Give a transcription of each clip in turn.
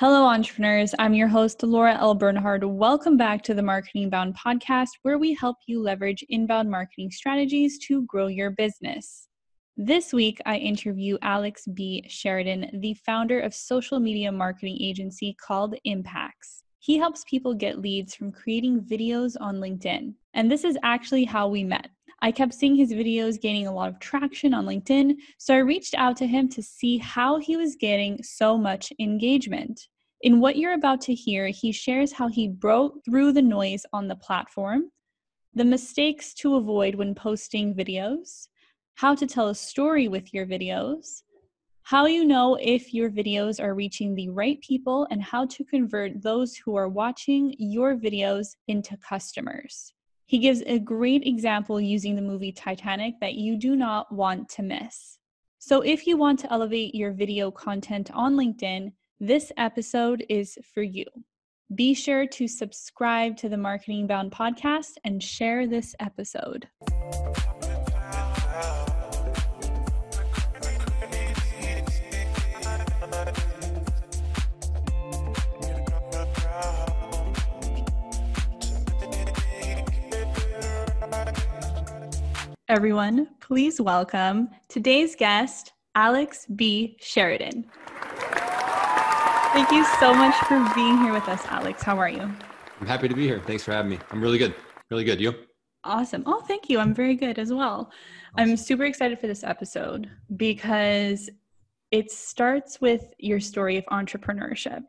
Hello, entrepreneurs. I'm your host, Laura L. Bernhard. Welcome back to the Marketing Bound podcast, where we help you leverage inbound marketing strategies to grow your business. This week, I interview Alex B. Sheridan, the founder of social media marketing agency called Impacts. He helps people get leads from creating videos on LinkedIn. And this is actually how we met. I kept seeing his videos gaining a lot of traction on LinkedIn, so I reached out to him to see how he was getting so much engagement. In what you're about to hear, he shares how he broke through the noise on the platform, the mistakes to avoid when posting videos, how to tell a story with your videos, how you know if your videos are reaching the right people, and how to convert those who are watching your videos into customers. He gives a great example using the movie Titanic that you do not want to miss. So, if you want to elevate your video content on LinkedIn, this episode is for you. Be sure to subscribe to the Marketing Bound podcast and share this episode. Everyone, please welcome today's guest, Alex B. Sheridan. Thank you so much for being here with us, Alex. How are you? I'm happy to be here. Thanks for having me. I'm really good. Really good. You? Awesome. Oh, thank you. I'm very good as well. Awesome. I'm super excited for this episode because it starts with your story of entrepreneurship.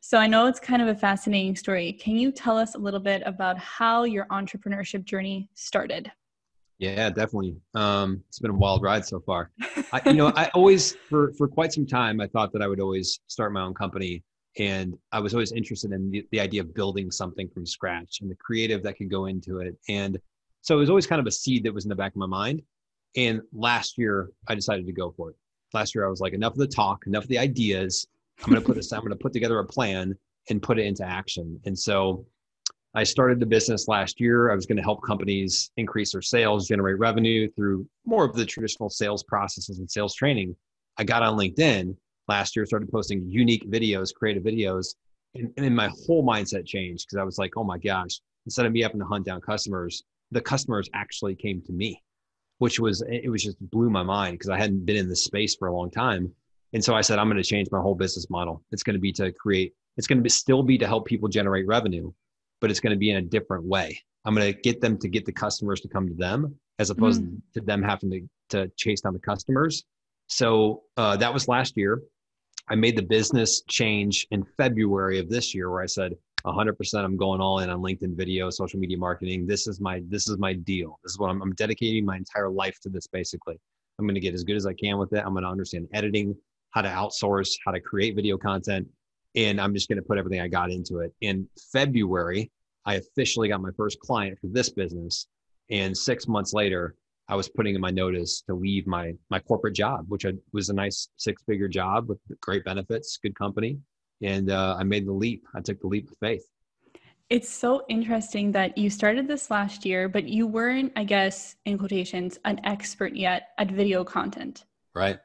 So I know it's kind of a fascinating story. Can you tell us a little bit about how your entrepreneurship journey started? Yeah, definitely. Um, it's been a wild ride so far. I, you know, I always, for for quite some time, I thought that I would always start my own company, and I was always interested in the, the idea of building something from scratch and the creative that could go into it. And so it was always kind of a seed that was in the back of my mind. And last year, I decided to go for it. Last year, I was like, enough of the talk, enough of the ideas. I'm going to put this. I'm going to put together a plan and put it into action. And so I started the business last year. I was going to help companies increase their sales, generate revenue through more of the traditional sales processes and sales training. I got on LinkedIn last year, started posting unique videos, creative videos, and, and then my whole mindset changed because I was like, oh my gosh, instead of me having to hunt down customers, the customers actually came to me, which was, it was just blew my mind because I hadn't been in this space for a long time. And so I said, I'm going to change my whole business model. It's going to be to create, it's going to be, still be to help people generate revenue but it's going to be in a different way. I'm going to get them to get the customers to come to them as opposed mm. to them having to, to chase down the customers. So uh, that was last year. I made the business change in February of this year where I said 100% I'm going all in on LinkedIn video, social media marketing. This is my this is my deal. This is what I'm, I'm dedicating my entire life to this basically. I'm going to get as good as I can with it. I'm going to understand editing, how to outsource, how to create video content, and I'm just going to put everything I got into it. In February, I officially got my first client for this business, and six months later, I was putting in my notice to leave my my corporate job, which I, was a nice six figure job with great benefits, good company, and uh, I made the leap. I took the leap of faith. It's so interesting that you started this last year, but you weren't, I guess, in quotations, an expert yet at video content. Right.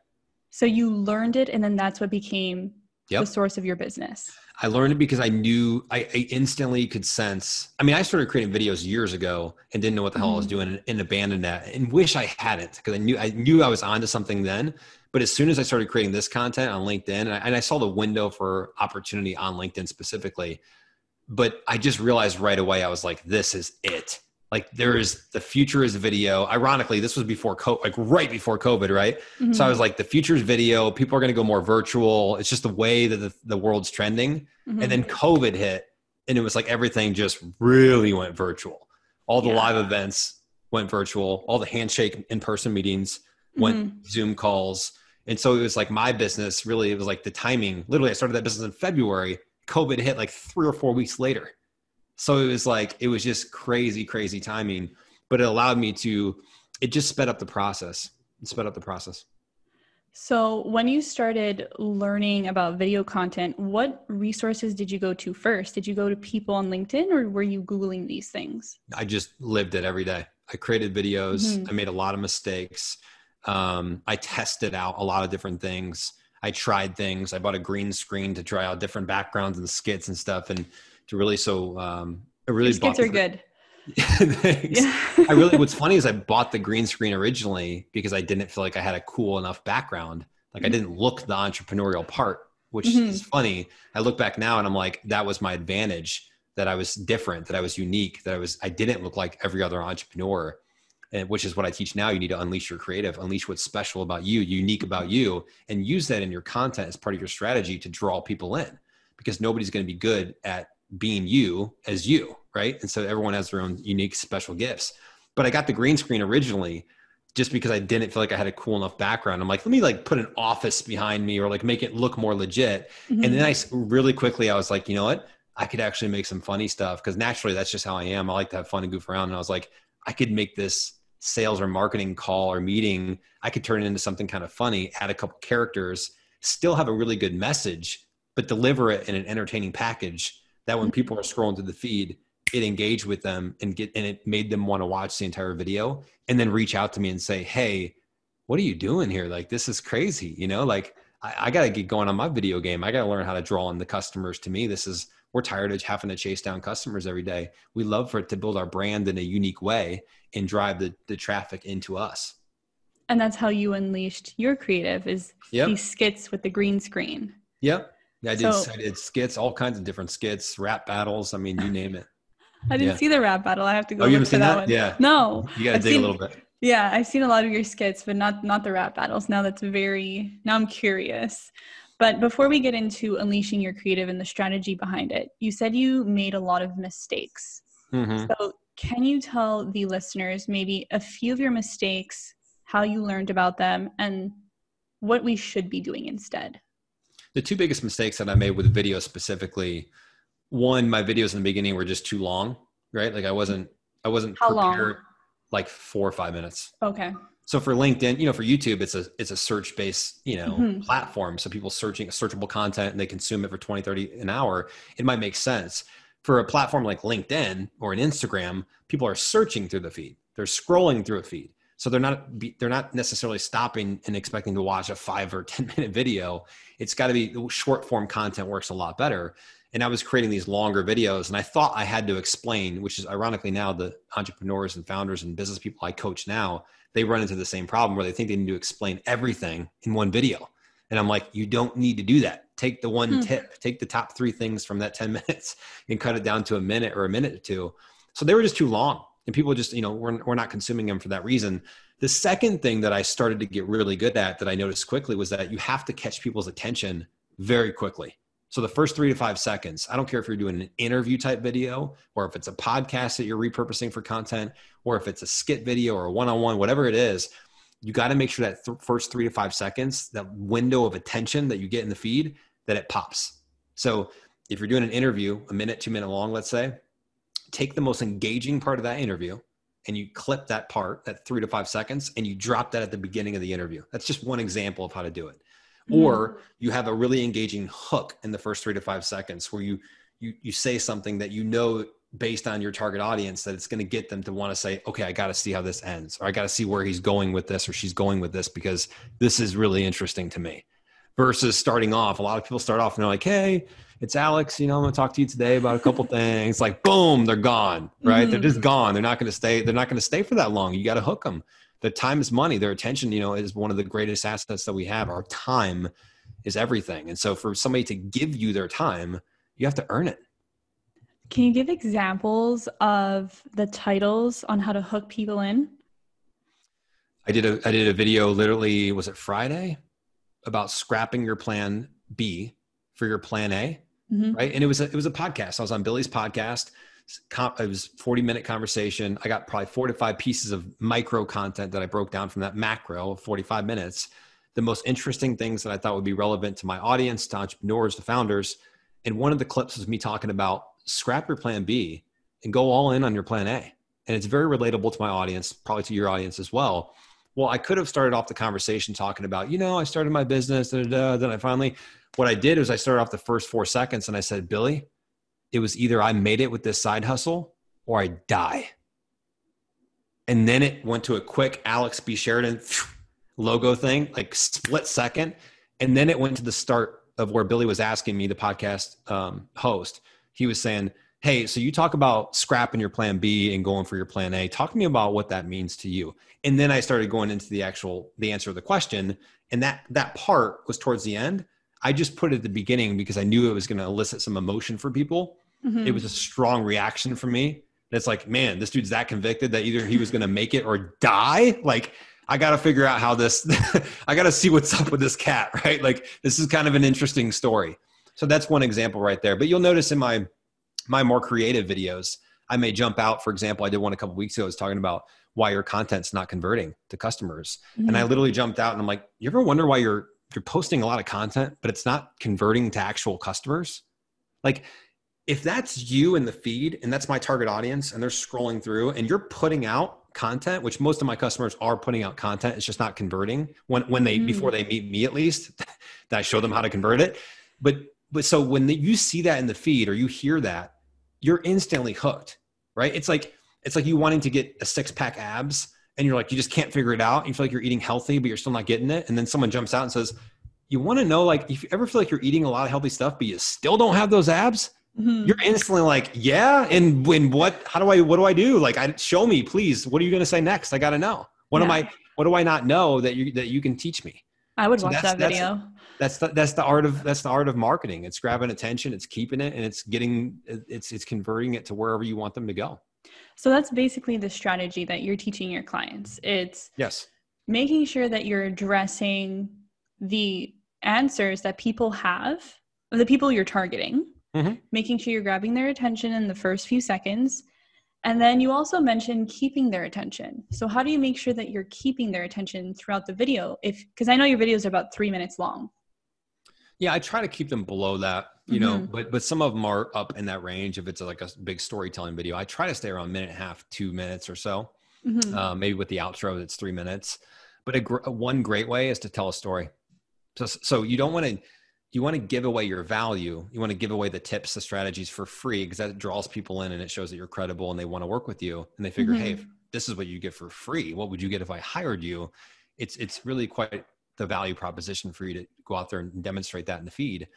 So you learned it, and then that's what became yep. the source of your business? I learned it because I knew I, I, instantly could sense. I mean, I started creating videos years ago and didn't know what the hell mm-hmm. I was mm-hmm. doing and, and, abandoned that and wish I hadn't because I knew I knew I was onto something then. But as soon as I started creating this content on LinkedIn and I, and I saw the window for opportunity on LinkedIn specifically, but I just realized right away I was like, this is it like there is the future is video. Ironically this was before COVID, like right before covid right? Mm-hmm. so i was like the future is video. People are going to go more virtual. It's just the way that the, the world's trending. Mm-hmm. and then covid hit and it was like everything just really went virtual. All the yeah. live events went virtual. All the handshake in-person meetings went mm-hmm. zoom calls. And so it was like my business really it was like the timing. Literally i started that business in february. Covid hit like three or four weeks later so it was like, it was just crazy, crazy timing, but it allowed me to, it just sped up the process. It sped up the process. So, when you started learning about video content, what resources did you go to first? Did you go to people on LinkedIn or were you Googling these things? I just lived it every day. I created videos, mm-hmm. I made a lot of mistakes. Um, I tested out a lot of different things. I tried things. I bought a green screen to try out different backgrounds and skits and stuff, and to really so um, I really Your skits are good. yeah. I really. What's funny is I bought the green screen originally because I didn't feel like I had a cool enough background. Like mm-hmm. I didn't look the entrepreneurial part, which mm-hmm. is funny. I look back now and I'm like, that was my advantage. That I was different. That I was unique. That I was. I didn't look like every other entrepreneur and which is what I teach now. You need to unleash your creative, unleash what's special about you, unique about you, and use that in your content as part of your strategy to draw people in because nobody's going to be good at being you as you, right? And so everyone has their own unique special gifts. But I got the green screen originally just because I didn't feel like I had a cool enough background. I'm like, let me like put an office behind me or like make it look more legit. Mm-hmm. And then I really quickly I was like, you know what? I could actually make some funny stuff because naturally that's just how I am. I like to have fun and goof around. And I was like, I could make this sales or marketing call or meeting, I could turn it into something kind of funny, add a couple characters, still have a really good message, but deliver it in an entertaining package that when people are scrolling through the feed, it engaged with them and get and it made them want to watch the entire video and then reach out to me and say, Hey, what are you doing here? Like this is crazy, you know, like I, I gotta get going on my video game. I gotta learn how to draw in the customers to me. This is we're tired of having to chase down customers every day. We love for it to build our brand in a unique way and drive the, the traffic into us. And that's how you unleashed your creative is yep. these skits with the green screen. Yep. Yeah, I did, so, I did skits, all kinds of different skits, rap battles. I mean, you name it. I didn't yeah. see the rap battle. I have to go. Oh, you haven't seen that? that? one. Yeah. No. You got to dig seen, a little bit. Yeah, I've seen a lot of your skits, but not not the rap battles. Now that's very. Now I'm curious. But before we get into unleashing your creative and the strategy behind it, you said you made a lot of mistakes. Mm-hmm. So, can you tell the listeners maybe a few of your mistakes, how you learned about them, and what we should be doing instead? The two biggest mistakes that I made with video specifically one, my videos in the beginning were just too long, right? Like I wasn't, I wasn't how prepared, long? like four or five minutes. Okay. So for LinkedIn, you know, for YouTube, it's a it's a search based, you know, mm-hmm. platform. So people searching searchable content and they consume it for 20, 30 an hour, it might make sense. For a platform like LinkedIn or an Instagram, people are searching through the feed. They're scrolling through a feed. So they're not they're not necessarily stopping and expecting to watch a 5 or 10 minute video. It's got to be short form content works a lot better and I was creating these longer videos and I thought I had to explain, which is ironically now the entrepreneurs and founders and business people I coach now, they run into the same problem where they think they need to explain everything in one video. And I'm like, you don't need to do that. Take the one hmm. tip, take the top three things from that 10 minutes and cut it down to a minute or a minute or two. So they were just too long. And people just, you know, we're, we're not consuming them for that reason. The second thing that I started to get really good at that I noticed quickly was that you have to catch people's attention very quickly. So the first three to five seconds, I don't care if you're doing an interview type video or if it's a podcast that you're repurposing for content or if it's a skit video or a one-on-one, whatever it is, you got to make sure that th- first three to five seconds, that window of attention that you get in the feed, that it pops. So if you're doing an interview, a minute, two minute long, let's say, take the most engaging part of that interview and you clip that part, that three to five seconds, and you drop that at the beginning of the interview. That's just one example of how to do it mm. or you have a really engaging hook in the first three to five seconds where you you you say something that you know based on your target audience that it's going to get them to want to say okay i got to see how this ends or i got to see where he's going with this or she's going with this because this is really interesting to me versus starting off a lot of people start off and they're like hey it's alex you know i'm going to talk to you today about a couple things. Like boom they're gone right? Mm-hmm. they're just gone. They're not going to stay they're not going to stay for that long. You got to hook them the time is money. Their attention you know is one of the greatest assets that we have. Our time is everything. And so for somebody to give you their time you have to earn it. Can you give examples of the titles on how to hook people in? I did a i did a video literally was it friday? About scrapping your plan b for your plan a mm-hmm. right and it was a, it was a podcast i was on billy's podcast it was 40 minute conversation. I got probably four to five pieces of micro content that I broke down from that macro of 45 minutes. The most interesting things that I thought would be relevant to my audience, to entrepreneurs, to founders. And one of the clips was me talking about scrap your plan B and go all in on your plan A. And it's very relatable to my audience, probably to your audience as well. Well, I could have started off the conversation talking about, you know, I started my business, da, da, da. then I finally, what I did was I started off the first four seconds and I said, Billy, it was either I made it with this side hustle or I die. And then it went to a quick Alex B. Sheridan logo thing, like split second. And then it went to the start of where Billy was asking me, the podcast um, host, he was saying, Hey, so you talk about scrapping your plan B and going for your plan A. Talk to me about what that means to you. And then I started going into the actual the answer of the question. And that that part was towards the end. I just put it at the beginning because I knew it was going to elicit some emotion for people. Mm-hmm. It was a strong reaction for me. It's like, man, this dude's that convicted that either he was going to make it or die. Like, I got to figure out how this, I got to see what's up with this cat, right? Like, this is kind of an interesting story. So that's one example right there. But you'll notice in my, my more creative videos, I may jump out. For example, I did one a couple weeks ago. I was talking about why your content's not converting to customers. Mm-hmm. And I literally jumped out and I'm like, you ever wonder why you're you're posting a lot of content, but it's not converting to actual customers? Like if that's you in the feed and that's my target audience and they're scrolling through and you're putting out content, which most of my customers are putting out content, it's just not converting when, when they, mm. before they meet me at least, that I show them how to convert it. But, but so when the, you see that in the feed or you hear that, you're instantly hooked, right? It's like, it's like you wanting to get a six pack abs and you're like, you just can't figure it out. You feel like you're eating healthy, but you're still not getting it. And then someone jumps out and says, you want to know, like, if you ever feel like you're eating a lot of healthy stuff, but you still don't have those abs, mm-hmm. you're instantly like, yeah. And when what, how do I, what do I do? Like, I show me, please. What are you going to say next? I got to know. What yeah. am I, what do I not know that you, that you can teach me? I would so watch that video. That's, that's the, that's the art of, that's the art of marketing. It's grabbing attention, it's keeping it, and it's getting, it's, it's converting it to wherever you want them to go. So that's basically the strategy that you're teaching your clients. It's yes, making sure that you're addressing the answers that people have, the people you're targeting, mm-hmm. making sure you're grabbing their attention in the first few seconds. And then you also mentioned keeping their attention. So how do you make sure that you're keeping their attention throughout the video? If because I know your videos are about three minutes long. Yeah, I try to keep them below that you know mm-hmm. but but some of them are up in that range if it's like a big storytelling video i try to stay around a minute and a half two minutes or so mm-hmm. uh, maybe with the outro it's three minutes but a, gr- one great way is to tell a story so so you don't want to you want to give away your value you want to give away the tips the strategies for free because that draws people in and it shows that you're credible and they want to work with you and they figure mm-hmm. hey this is what you get for free what would you get if i hired you it's it's really quite the value proposition for you to go out there and demonstrate that in the feed.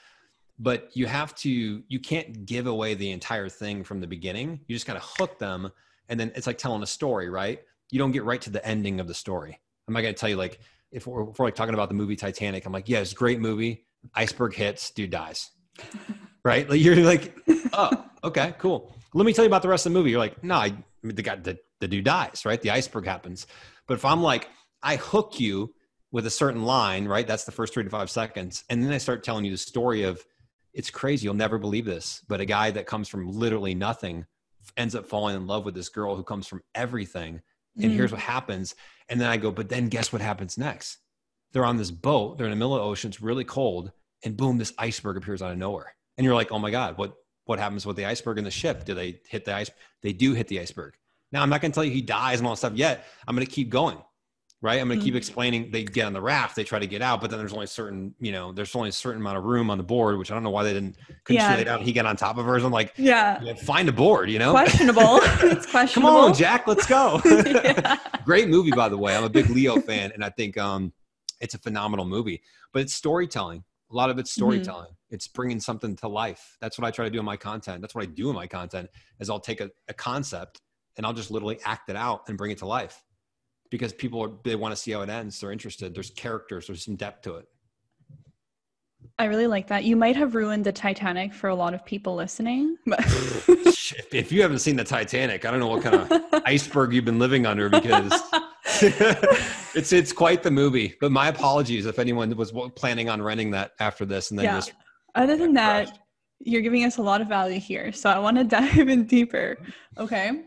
But you have to you can't give away the entire thing from the beginning. You just kind of hook them and then it's like telling a story right? You don't get right to the ending of the story. I'm not going to tell you like if we're, if we're, like talking about the movie titanic i'm like yeah it's a great movie. Iceberg hits dude dies. Right? Like you're like oh okay cool. Let me tell you about the rest of the movie. You're like no I, I mean, the guy the, the dude dies right? The iceberg happens. But if i'm like i hook you with a certain line right that's the first three to five seconds and then i start telling you the story of it's crazy. You'll never believe this, but a guy that comes from literally nothing ends up falling in love with this girl who comes from everything. And mm. here's what happens. And then I go, but then guess what happens next? They're on this boat. They're in the middle of the ocean. It's really cold. And boom, this iceberg appears out of nowhere. And you're like, oh my God, what, what happens with the iceberg and the ship? Do they hit the ice? They do hit the iceberg. Now, I'm not going to tell you he dies and all that stuff yet. I'm going to keep going right? I'm going to mm-hmm. keep explaining. They get on the raft, they try to get out, but then there's only certain, you know, there's only a certain amount of room on the board, which I don't know why they didn't couldn't yeah. it out. He got on top of her. So I'm like, yeah, find a board, you know, questionable. it's questionable. Come on, Jack, let's go. Great movie, by the way. I'm a big Leo fan, and I think um, it's a phenomenal movie. But it's storytelling. A lot of it's mm-hmm. storytelling. Mm-hmm. It's bringing something to life. That's what I try to do in my content. That's what I do in my content. Is I'll take a, a concept and I'll just literally act it out and bring it to life because people are, they want to see how it ends. They're interested. There's characters. There's some depth to it. I really like that. You might have ruined the Titanic for a lot of people listening. But if you haven't seen the Titanic, I don't know what kind of iceberg you've been living under because it's it's quite the movie. But my apologies if anyone was planning on renting that after this and then yeah. just. Other than that, you're giving us a lot of value here, so I want to dive in deeper. Okay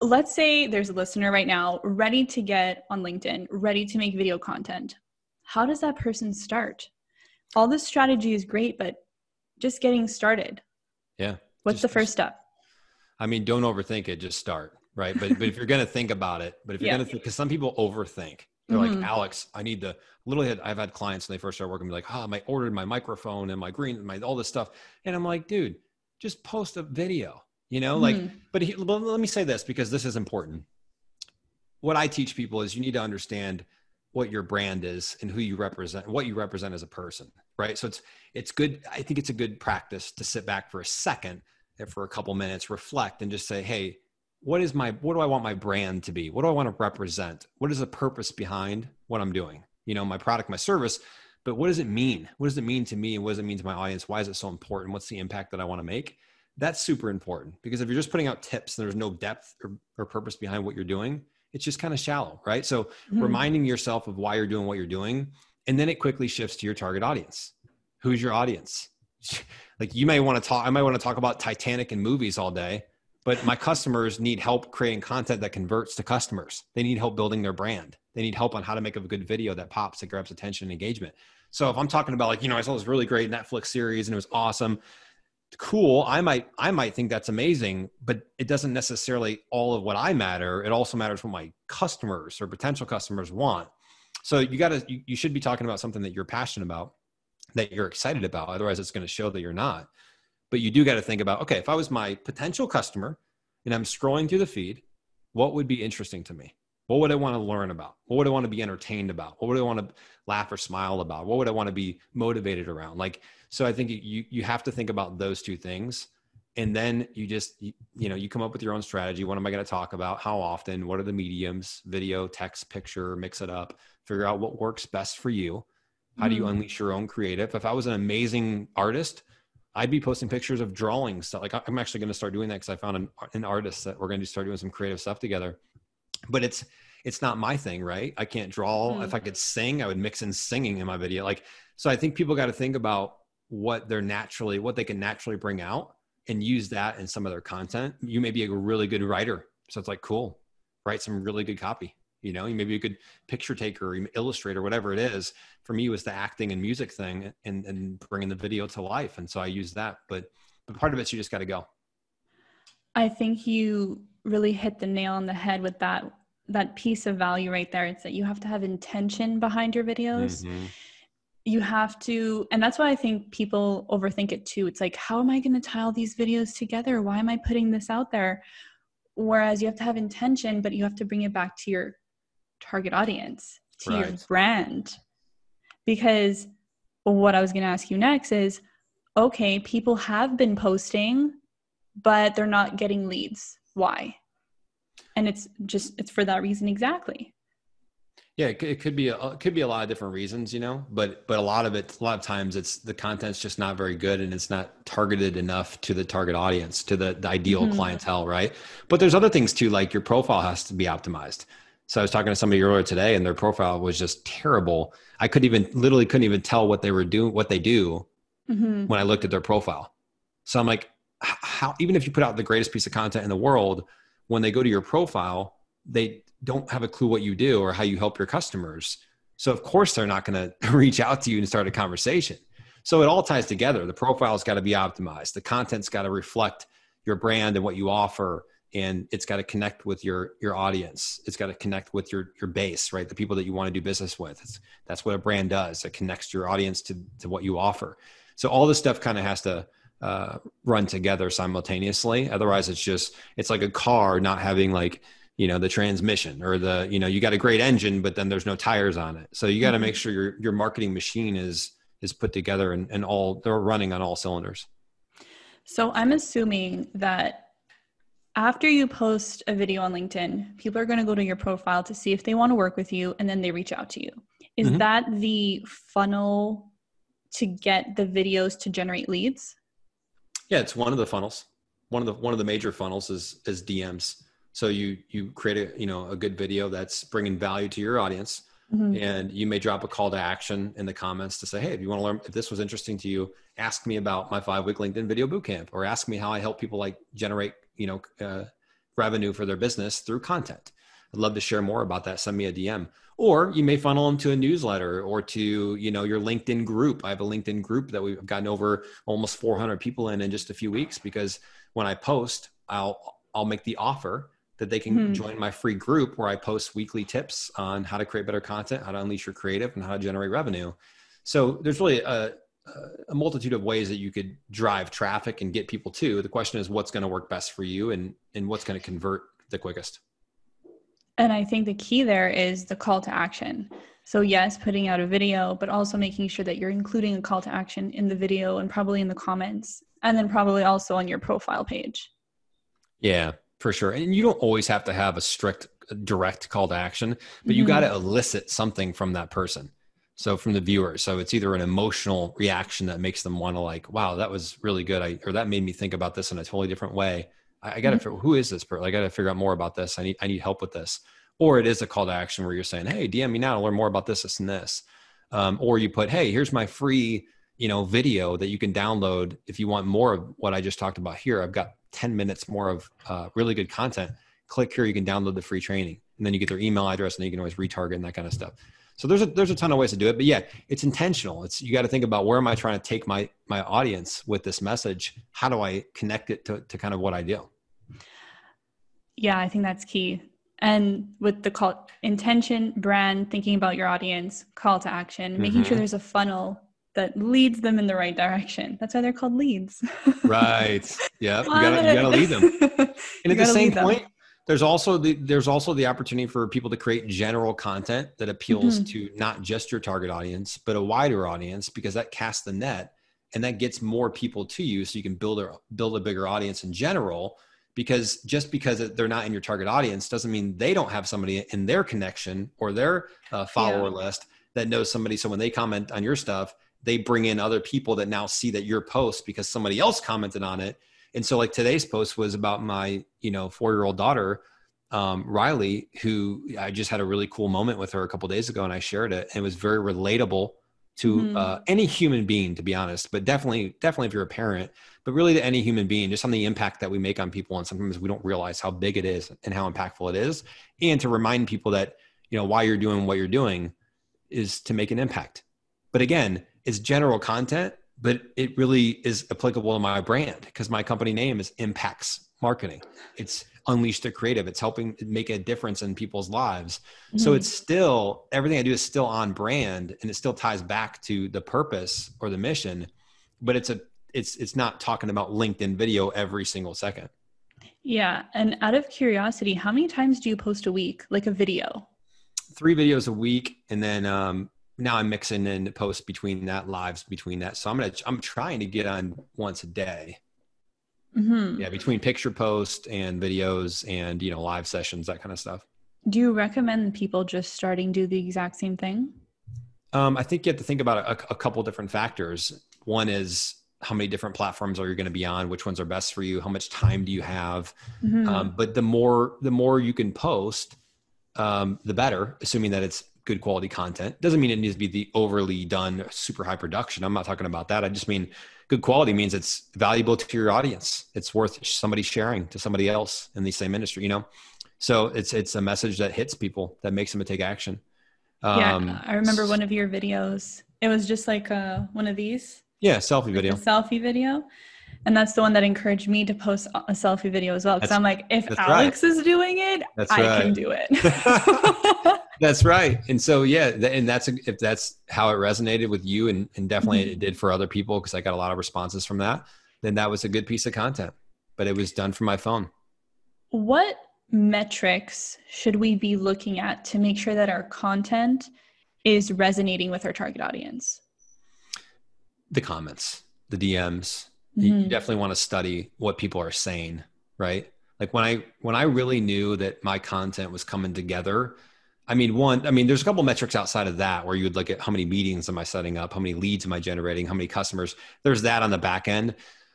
let's say there's a listener right now ready to get on LinkedIn, ready to make video content. How does that person start? All this strategy is great, but just getting started. Yeah. What's just, the first step? I mean, don't overthink it, just start, right? But but if you're gonna think about it, but if you're yeah. gonna think because some people overthink. They're mm-hmm. like, Alex, I need to literally I've had clients when they first start working, be like, oh, I ordered my microphone and my green, my all this stuff. And I'm like, dude, just post a video you know like mm. but, he, let me say this because this is important what i teach people is you need to understand what your brand is and who you represent, what you represent as a person, right? So it's it's good. I think it's a good practice to sit back for a second, and for a couple minutes, reflect, and just say, hey, what is my what do I want my brand to be? What do I want to represent? What is the purpose behind what I'm doing? You know, my product, my service, but what does it mean? What does it mean to me? And what does it mean to my audience? Why is it so important? What's the impact that I want to make? That's super important because if you're just putting out tips and there's no depth or, or purpose behind what you're doing, it's just kind of shallow, right? So mm-hmm. reminding yourself of why you're doing what you're doing, and then it quickly shifts to your target audience. Who's your audience? like you may want to talk, I might want to talk about Titanic and movies all day, but my customers need help creating content that converts to customers. They need help building their brand. They need help on how to make a good video that pops, that grabs attention and engagement. So if I'm talking about like, you know, I saw this really great Netflix series and it was awesome cool. I might i might think that's amazing but it doesn't necessarily all of what i matter. It also matters what my customers or potential customers want. So you got to you, you, should be talking about something that you're passionate about that you're excited about. Otherwise it's going to show that you're not. But you do got to think about okay if i was my potential customer and i'm scrolling through the feed what would be interesting to me what would i want to learn about what would i want to be entertained about what would i want to laugh or smile about what would i want to be motivated around like so I think you you have to think about those two things, and then you just you, you know you come up with your own strategy. What am I going to talk about? How often? What are the mediums? Video, text, picture. Mix it up. Figure out what works best for you. How do you mm. unleash your own creative? If I was an amazing artist, I'd be posting pictures of drawings. So like I'm actually going to start doing that because I found an, an artist that we're going to start doing some creative stuff together. But it's it's not my thing, right? I can't draw. Mm. If I could sing, I would mix in singing in my video. Like so, I think people got to think about what they're naturally what they can naturally bring out and use that in some of their content you may be a really good writer so it's like cool write some really good copy you know you may be a good picture taker or illustrator whatever it is for me was the acting and music thing and, and bringing the video to life and so i use that but but part of it you just got to go i think you really hit the nail on the head with that that piece of value right there it's that you have to have intention behind your videos. Mm-hmm. You have to and that's why i think people overthink it too. It's like how am i going to tie all these videos together? Why am i putting this out there? Whereas you have to have intention but you have to bring it back to your target audience to right. your brand. Because what i was going to ask you next is okay people have been posting but they're not getting leads. Why and it's just it's for that reason exactly yeah, it, it could be a, it could be a lot of different reasons, you know, but but a lot of it, a lot of times, it's the content's just not very good and it's not targeted enough to the target audience, to the, the ideal mm-hmm. clientele, right? But there's other things too, like your profile has to be optimized. So I was talking to somebody earlier today, and their profile was just terrible. I couldn't even literally couldn't even tell what they were doing, what they do, mm-hmm. when I looked at their profile. So I'm like, how even if you put out the greatest piece of content in the world, when they go to your profile, they don't have a clue what you do or how you help your customers. So of course they're not going to reach out to you and start a conversation. So it all ties together. The profile's got to be optimized. The content's got to reflect your brand and what you offer and it's got to connect with your your audience. It's got to connect with your your base, right? The people that you want to do business with. It's, that's what a brand does. It connects your audience to to what you offer. So all this stuff kind of has to uh, run together simultaneously. Otherwise, it's just it's like a car not having like you know the transmission or the you know you got a great engine but then there's no tires on it so you got to make mm-hmm. sure your your marketing machine is is put together and, and all they're running on all cylinders so i'm assuming that after you post a video on linkedin people are going to go to your profile to see if they want to work with you and then they reach out to you is mm-hmm. that the funnel to get the videos to generate leads yeah it's one of the funnels one of the one of the major funnels is is dms so you you create a you know a good video that's bringing value to your audience, mm-hmm. and you may drop a call to action in the comments to say, hey, if you want to learn, if this was interesting to you, ask me about my five week LinkedIn video bootcamp, or ask me how I help people like generate you know uh, revenue for their business through content. I'd love to share more about that. Send me a DM. Or you may funnel them to a newsletter or to you know your LinkedIn group. I have a LinkedIn group that we've gotten over almost 400 people in in just a few weeks because when I post, I'll I'll make the offer that they can mm-hmm. join my free group where I post weekly tips on how to create better content, how to unleash your creative, and how to generate revenue. So there's really a, a multitude of ways that you could drive traffic and get people to. The question is what's going to work best for you and, and what's going to convert the quickest. And I think the key there is the call to action. So, yes, putting out a video, but also making sure that you're including a call to action in the video and probably in the comments, and then probably also on your profile page. Yeah, for sure. And you don't always have to have a strict, direct call to action, but mm-hmm. you got to elicit something from that person. So, from the viewer. So, it's either an emotional reaction that makes them want to, like, wow, that was really good. I, or that made me think about this in a totally different way. I, I got to, mm-hmm. who is this person? I got to figure out more about this. I need, I need help with this or it is a call to action where you're saying, "Hey, DM me now to learn more about this, this, and this," um, or you put, "Hey, here's my free." you know video that you can download if you want more of what i just talked about here i've got 10 minutes more of uh, really good content click here you can download the free training and then you get their email address and then you can always retarget and that kind of stuff so there's a there's a ton of ways to do it but yeah it's intentional it's you got to think about where am i trying to take my my audience with this message how do i connect it to, to kind of what i do yeah i think that's key. And with the call intention brand thinking about your audience call to action mm-hmm. making sure mm-hmm. there's a funnel that leads them in the right direction. That's why they're called leads. Right. Yeah you gotta, you gotta lead them. And at the same point there's also the there's also the opportunity for people to create general content that appeals mm-hmm. to not just your target audience but a wider audience because that casts the net and that gets more people to you so you can build a build a bigger audience in general because just because they're not in your target audience doesn't mean they don't have somebody in their connection or their uh, follower yeah. list that knows somebody so when they comment on your stuff they bring in other people that now see that your post because somebody else commented on it and so like today's post was about my you know four year old daughter um, riley who i just had a really cool moment with her a couple days ago and i shared it and it was very relatable to mm-hmm. uh, any human being to be honest but definitely definitely if you're a parent but really to any human being just on the impact that we make on people. And sometimes we don't realize how big it is and how impactful it is. And to remind people that you know why you're doing what you're doing is to make an impact. But again it's general content but it really is applicable to my brand because my company name is impacts marketing. It's unleash the creative. It's helping make a difference in people's lives. Mm-hmm. so it's still everything i do is still on brand and it still ties back to the purpose or the mission but it's a it's it's not talking about linkedin video every single second yeah and out of curiosity how many times do you post a week like a video three videos a week and then um now i'm mixing in posts between that lives between that so i'm gonna i'm trying to get on once a day Mm-hmm. Yeah, between picture posts and videos and you know live sessions, that kind of stuff. Do you recommend people just starting do the exact same thing? Um, I think you have to think about a, a couple different factors. One is how many different platforms are you going to be on? Which ones are best for you? How much time do you have? Mm-hmm. Um, but the more the more you can post, um, the better. Assuming that it's good quality content. Doesn't mean it needs to be the overly done, super high production. I'm not talking about that. I just mean good quality means it's valuable to your audience. It's worth somebody sharing to somebody else in the same industry, you know? So it's, it's a message that hits people that makes them to take action. Um, yeah. I remember one of your videos. It was just like uh, one of these. Yeah. Selfie video. Like selfie video. And that's the one that encouraged me to post a selfie video as well. Cause I'm like, if Alex right. is doing it, that's I right. can do it. that's right. And so, yeah. And that's, if that's how it resonated with you and, and definitely mm-hmm. it did for other people, cause I got a lot of responses from that, then that was a good piece of content, but it was done from my phone. What metrics should we be looking at to make sure that our content is resonating with our target audience? The comments, the DMs, mm-hmm. you definitely want to study what people are saying right? Like when i when i really knew that my content was coming together i mean one i mean there's a couple metrics outside of that where you would look at how many meetings am i setting up how many leads am i generating how many customers. There's that on the back end.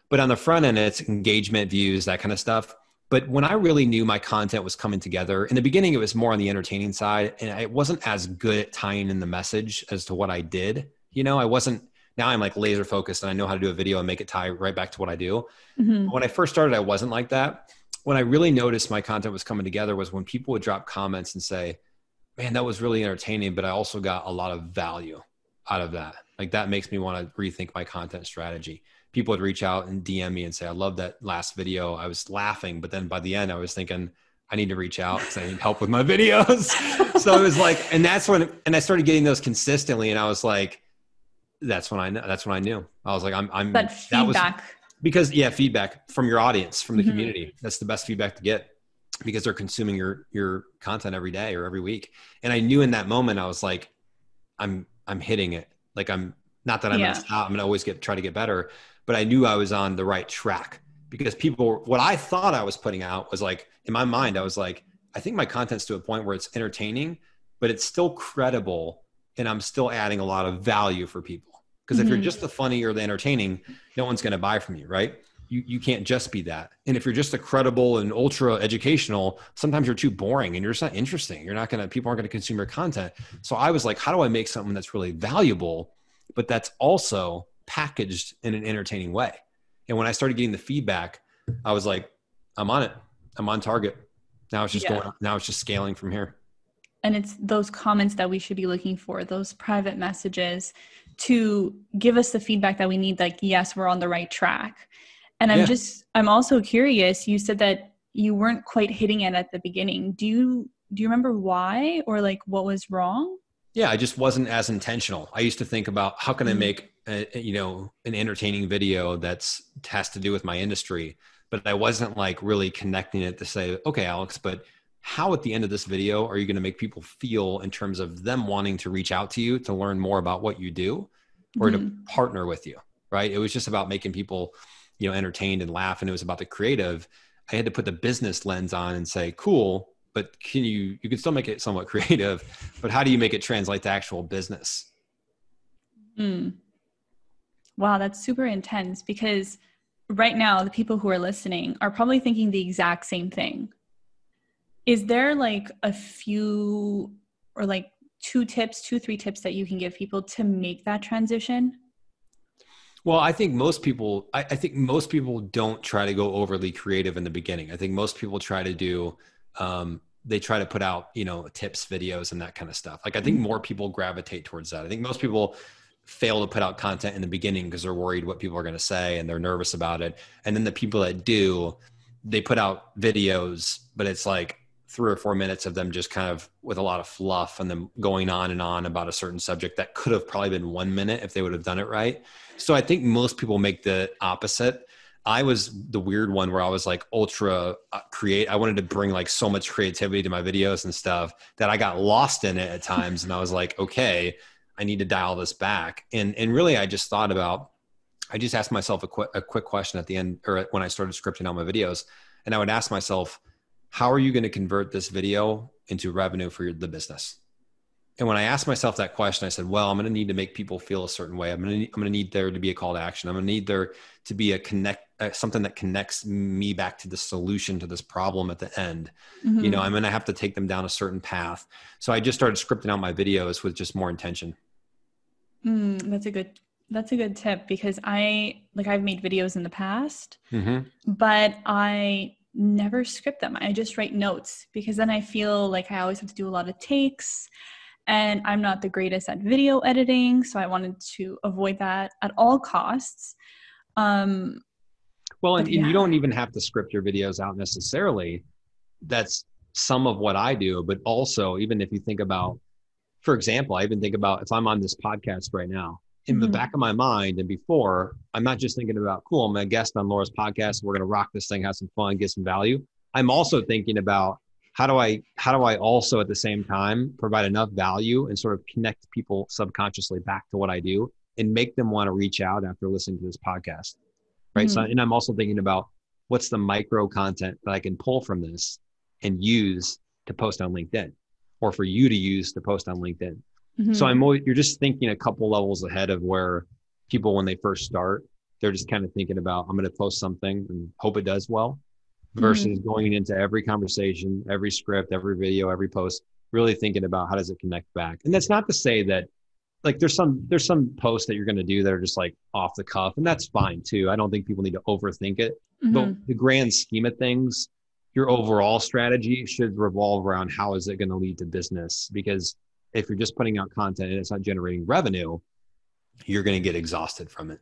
But on the front end it's engagement views that kind of stuff. But when i really knew my content was coming together in the beginning it was more on the entertaining side and i wasn't as good at tying in the message as to what i did you know? I wasn't now I'm like laser focused and I know how to do a video and make it tie right back to what I do. Mm-hmm. When I first started, I wasn't like that. When I really noticed my content was coming together was when people would drop comments and say, man, that was really entertaining, but I also got a lot of value out of that. Like that makes me want to rethink my content strategy. People would reach out and DM me and say, I love that last video. I was laughing, but then by the end, I was thinking, I need to reach out because I need help with my videos. so it was like, and that's when, and I started getting those consistently. And I was like, that's when I know. That's when I knew. I was like, I'm. I'm. That feedback. That because yeah, feedback from your audience, from the mm-hmm. community. That's the best feedback to get because they're consuming your your content every day or every week. And I knew in that moment, I was like, I'm I'm hitting it. Like I'm not that I'm Yeah. gonna stop. I'm gonna always get try to get better, but I knew I was on the right track because people what I thought I was putting out was like in my mind I was like I think my content's to a point where it's entertaining, but it's still credible and I'm still adding a lot of value for people. Because if you're Mhm. just the funny or the entertaining, no one's going to buy from you, right? You you can't just be that. And if you're just a credible and ultra educational, sometimes you're too boring and you're just not interesting. You're not going to people aren't going to consume your content. So I was like, how do I make something that's really valuable, but that's also packaged in an entertaining way? And when I started getting the feedback, I was like, I'm on it. I'm on target. Now it's just Yeah. going. Now it's just scaling from here. and it's those comments that we should be looking for those private messages to give us the feedback that we need like yes we're on the right track and i'm Yeah. just i'm also curious you said that you weren't quite hitting it at the beginning do you do you remember why or like what was wrong Yeah, I just wasn't as intentional. I used to think about how can I Mhm. make a- you know an entertaining video that's has to do with my industry, but I wasn't like really connecting it to say, okay, Alex, but how at the end of this video are you going to make people feel in terms of them wanting to reach out to you to learn more about what you do or Mhm. to partner with you, right? It was just about making people, you know, entertained and laugh, and it was about the creative. I had to put the business lens on and say, cool, but can you you can still make it somewhat creative, but how do you make it translate to actual business? Hmm. Wow, that's super intense because right now the people who are listening are probably thinking the exact same thing. Is there like a few or like two tips, two, three tips that you can give people to make that transition? Well, I think most people, I, I think most people don't try to go overly creative in the beginning. I think most people try to do, um, they try to put out, you know, tips, videos, and that kind of stuff. Like I think more people gravitate towards that. I think most people fail to put out content in the beginning because they're worried what people are going to say and they're nervous about it. And then the people that do, they put out videos, but it's like three or four minutes of them just kind of with a lot of fluff and them going on and on about a certain subject that could have probably been one minute if they would have done it right. So I think most people make the opposite. I was the weird one where I was like ultra uh, create. I wanted to bring like so much creativity to my videos and stuff that I got lost in it at times. and I was like, okay, I need to dial this back. And and really, I just thought about. I just asked myself a quick a quick question at the end or when I started scripting all my videos, and I would ask myself, how are you going to convert this video into revenue for your, the business? And when I asked myself that question, I said, well, I'm going to need to make people feel a certain way. I'm going to, I'm going to need there to be a call to action. I'm going to need there to be a connect, uh, something that connects me back to the solution to this problem at the end. Mm-hmm. You know, I'm going to have to take them down a certain path. So I just started scripting out my videos with just more intention. Mm, that's a good that's a good tip because I like I've made videos in the past, Mm-hmm. but I never script them. I just write notes because then I feel like I always have to do a lot of takes and I'm not the greatest at video editing, so I wanted to avoid that at all costs. Um Well, and, But and you don't even have to script your videos out necessarily. That's some of what I do, but also even if you think about, for example, I even think about if I'm on this podcast right now, in the Mhm. back of my mind and before, I'm not just thinking about, cool, I'm a guest on Laura's podcast. We're going to rock this thing, have some fun, get some value. I'm also thinking about how do I how do I also at the same time provide enough value and sort of connect people subconsciously back to what I do and make them want to reach out after listening to this podcast right? So, and I'm also thinking about what's the micro content that I can pull from this and use to post on LinkedIn, or for you to use to post on LinkedIn. Mhm. So I'm always, you're just thinking a couple levels ahead of where people when they first start, they're just kind of thinking about I'm going to post something and hope it does well, versus going into every conversation, every script, every video, every post, really thinking about how does it connect back. And that's not to say that like there's some there's some posts that you're going to do that are just like off the cuff and that's fine too i don't think people need to overthink it Mhm. but the grand scheme of things your overall strategy should revolve around how is it going to lead to business because if you're just putting out content and it's not generating revenue you're going to get exhausted from it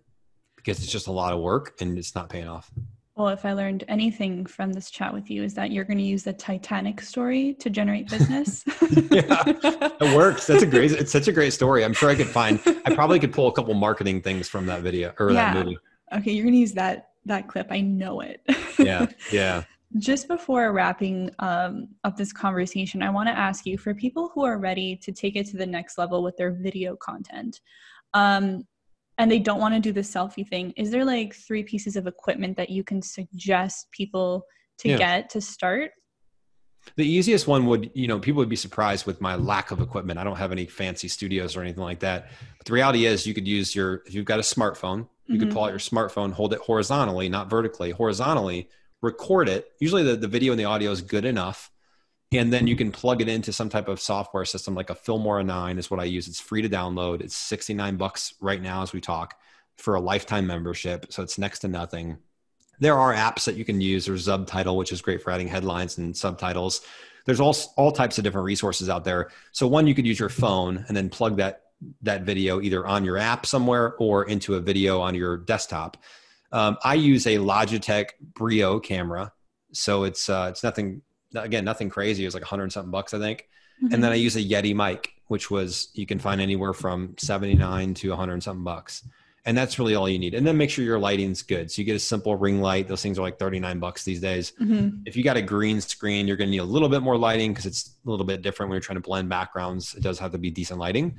because it's just a lot of work and it's not paying off Well, if I learned anything from this chat with you, is that you're going to use the Titanic story to generate business. Yeah. it works that's a great it's such a great story i'm sure i could find i probably could pull a couple marketing things from that video or Yeah. that movie Okay, you're going to use that that clip. I know it. yeah yeah Just before wrapping um, up this conversation, I want to ask you for people who are ready to take it to the next level with their video content, um, and they don't want to do the selfie thing, is there like three pieces of equipment that you can suggest people to yeah. get to start? The easiest one would, you know, people would be surprised with my lack of equipment. I don't have any fancy studios or anything like that. But the reality is, you could use your, if you've got a smartphone, you mm-hmm. could pull out your smartphone, hold it horizontally, not vertically, horizontally, record it. Usually the, the video and the audio is good enough. And then you can plug it into some type of software system like a Filmora 9 is what I use. It's free to download. It's 69 bucks right now as we talk for a lifetime membership. So it's next to nothing. There are apps that you can use. There's Subtitle, which is great for adding headlines and subtitles. There's all, all types of different resources out there. So one, you could use your phone and then plug that that video either on your app somewhere or into a video on your desktop. Um, I use a Logitech Brio camera, so it's uh, it's nothing again nothing crazy. It was like a hundred something bucks I think, mm-hmm. and then I use a Yeti mic, which was you can find anywhere from seventy nine to a hundred something bucks, and that's really all you need. And then make sure your lighting's good. So you get a simple ring light. Those things are like thirty nine bucks these days. Mm-hmm. If you got a green screen, you're going to need a little bit more lighting because it's a little bit different when you're trying to blend backgrounds. It does have to be decent lighting,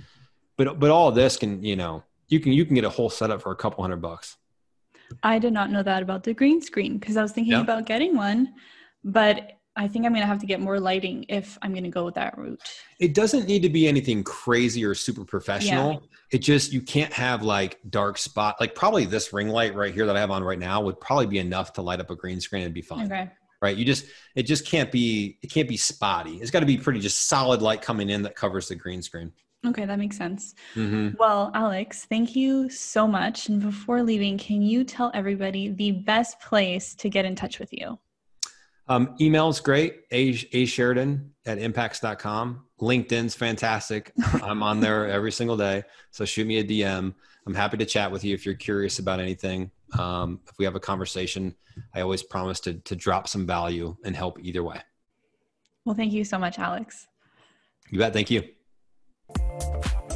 but but all of this can you know you can you can get a whole setup for a couple hundred bucks. I did not know that about the green screen because I was thinking yeah. about getting one, but I think I'm going to have to get more lighting if I'm going to go with that route. It doesn't need to be anything crazy or super professional. Yeah. It just you can't have like dark spot. Like probably this ring light right here that I have on right now would probably be enough to light up a green screen and be fine. Okay. Right? You just it just can't be it can't be spotty. It's got to be pretty just solid light coming in that covers the green screen. Okay, that makes sense. Mm-hmm. Well, Alex, thank you so much. And before leaving, can you tell everybody the best place to get in touch with you? Um, email's great, a, a Sheridan at impacts.com. LinkedIn's fantastic. I'm on there every single day. So shoot me a DM. I'm happy to chat with you if you're curious about anything. Um, if we have a conversation, I always promise to, to drop some value and help either way. Well, thank you so much, Alex. You bet. Thank you. Thank you.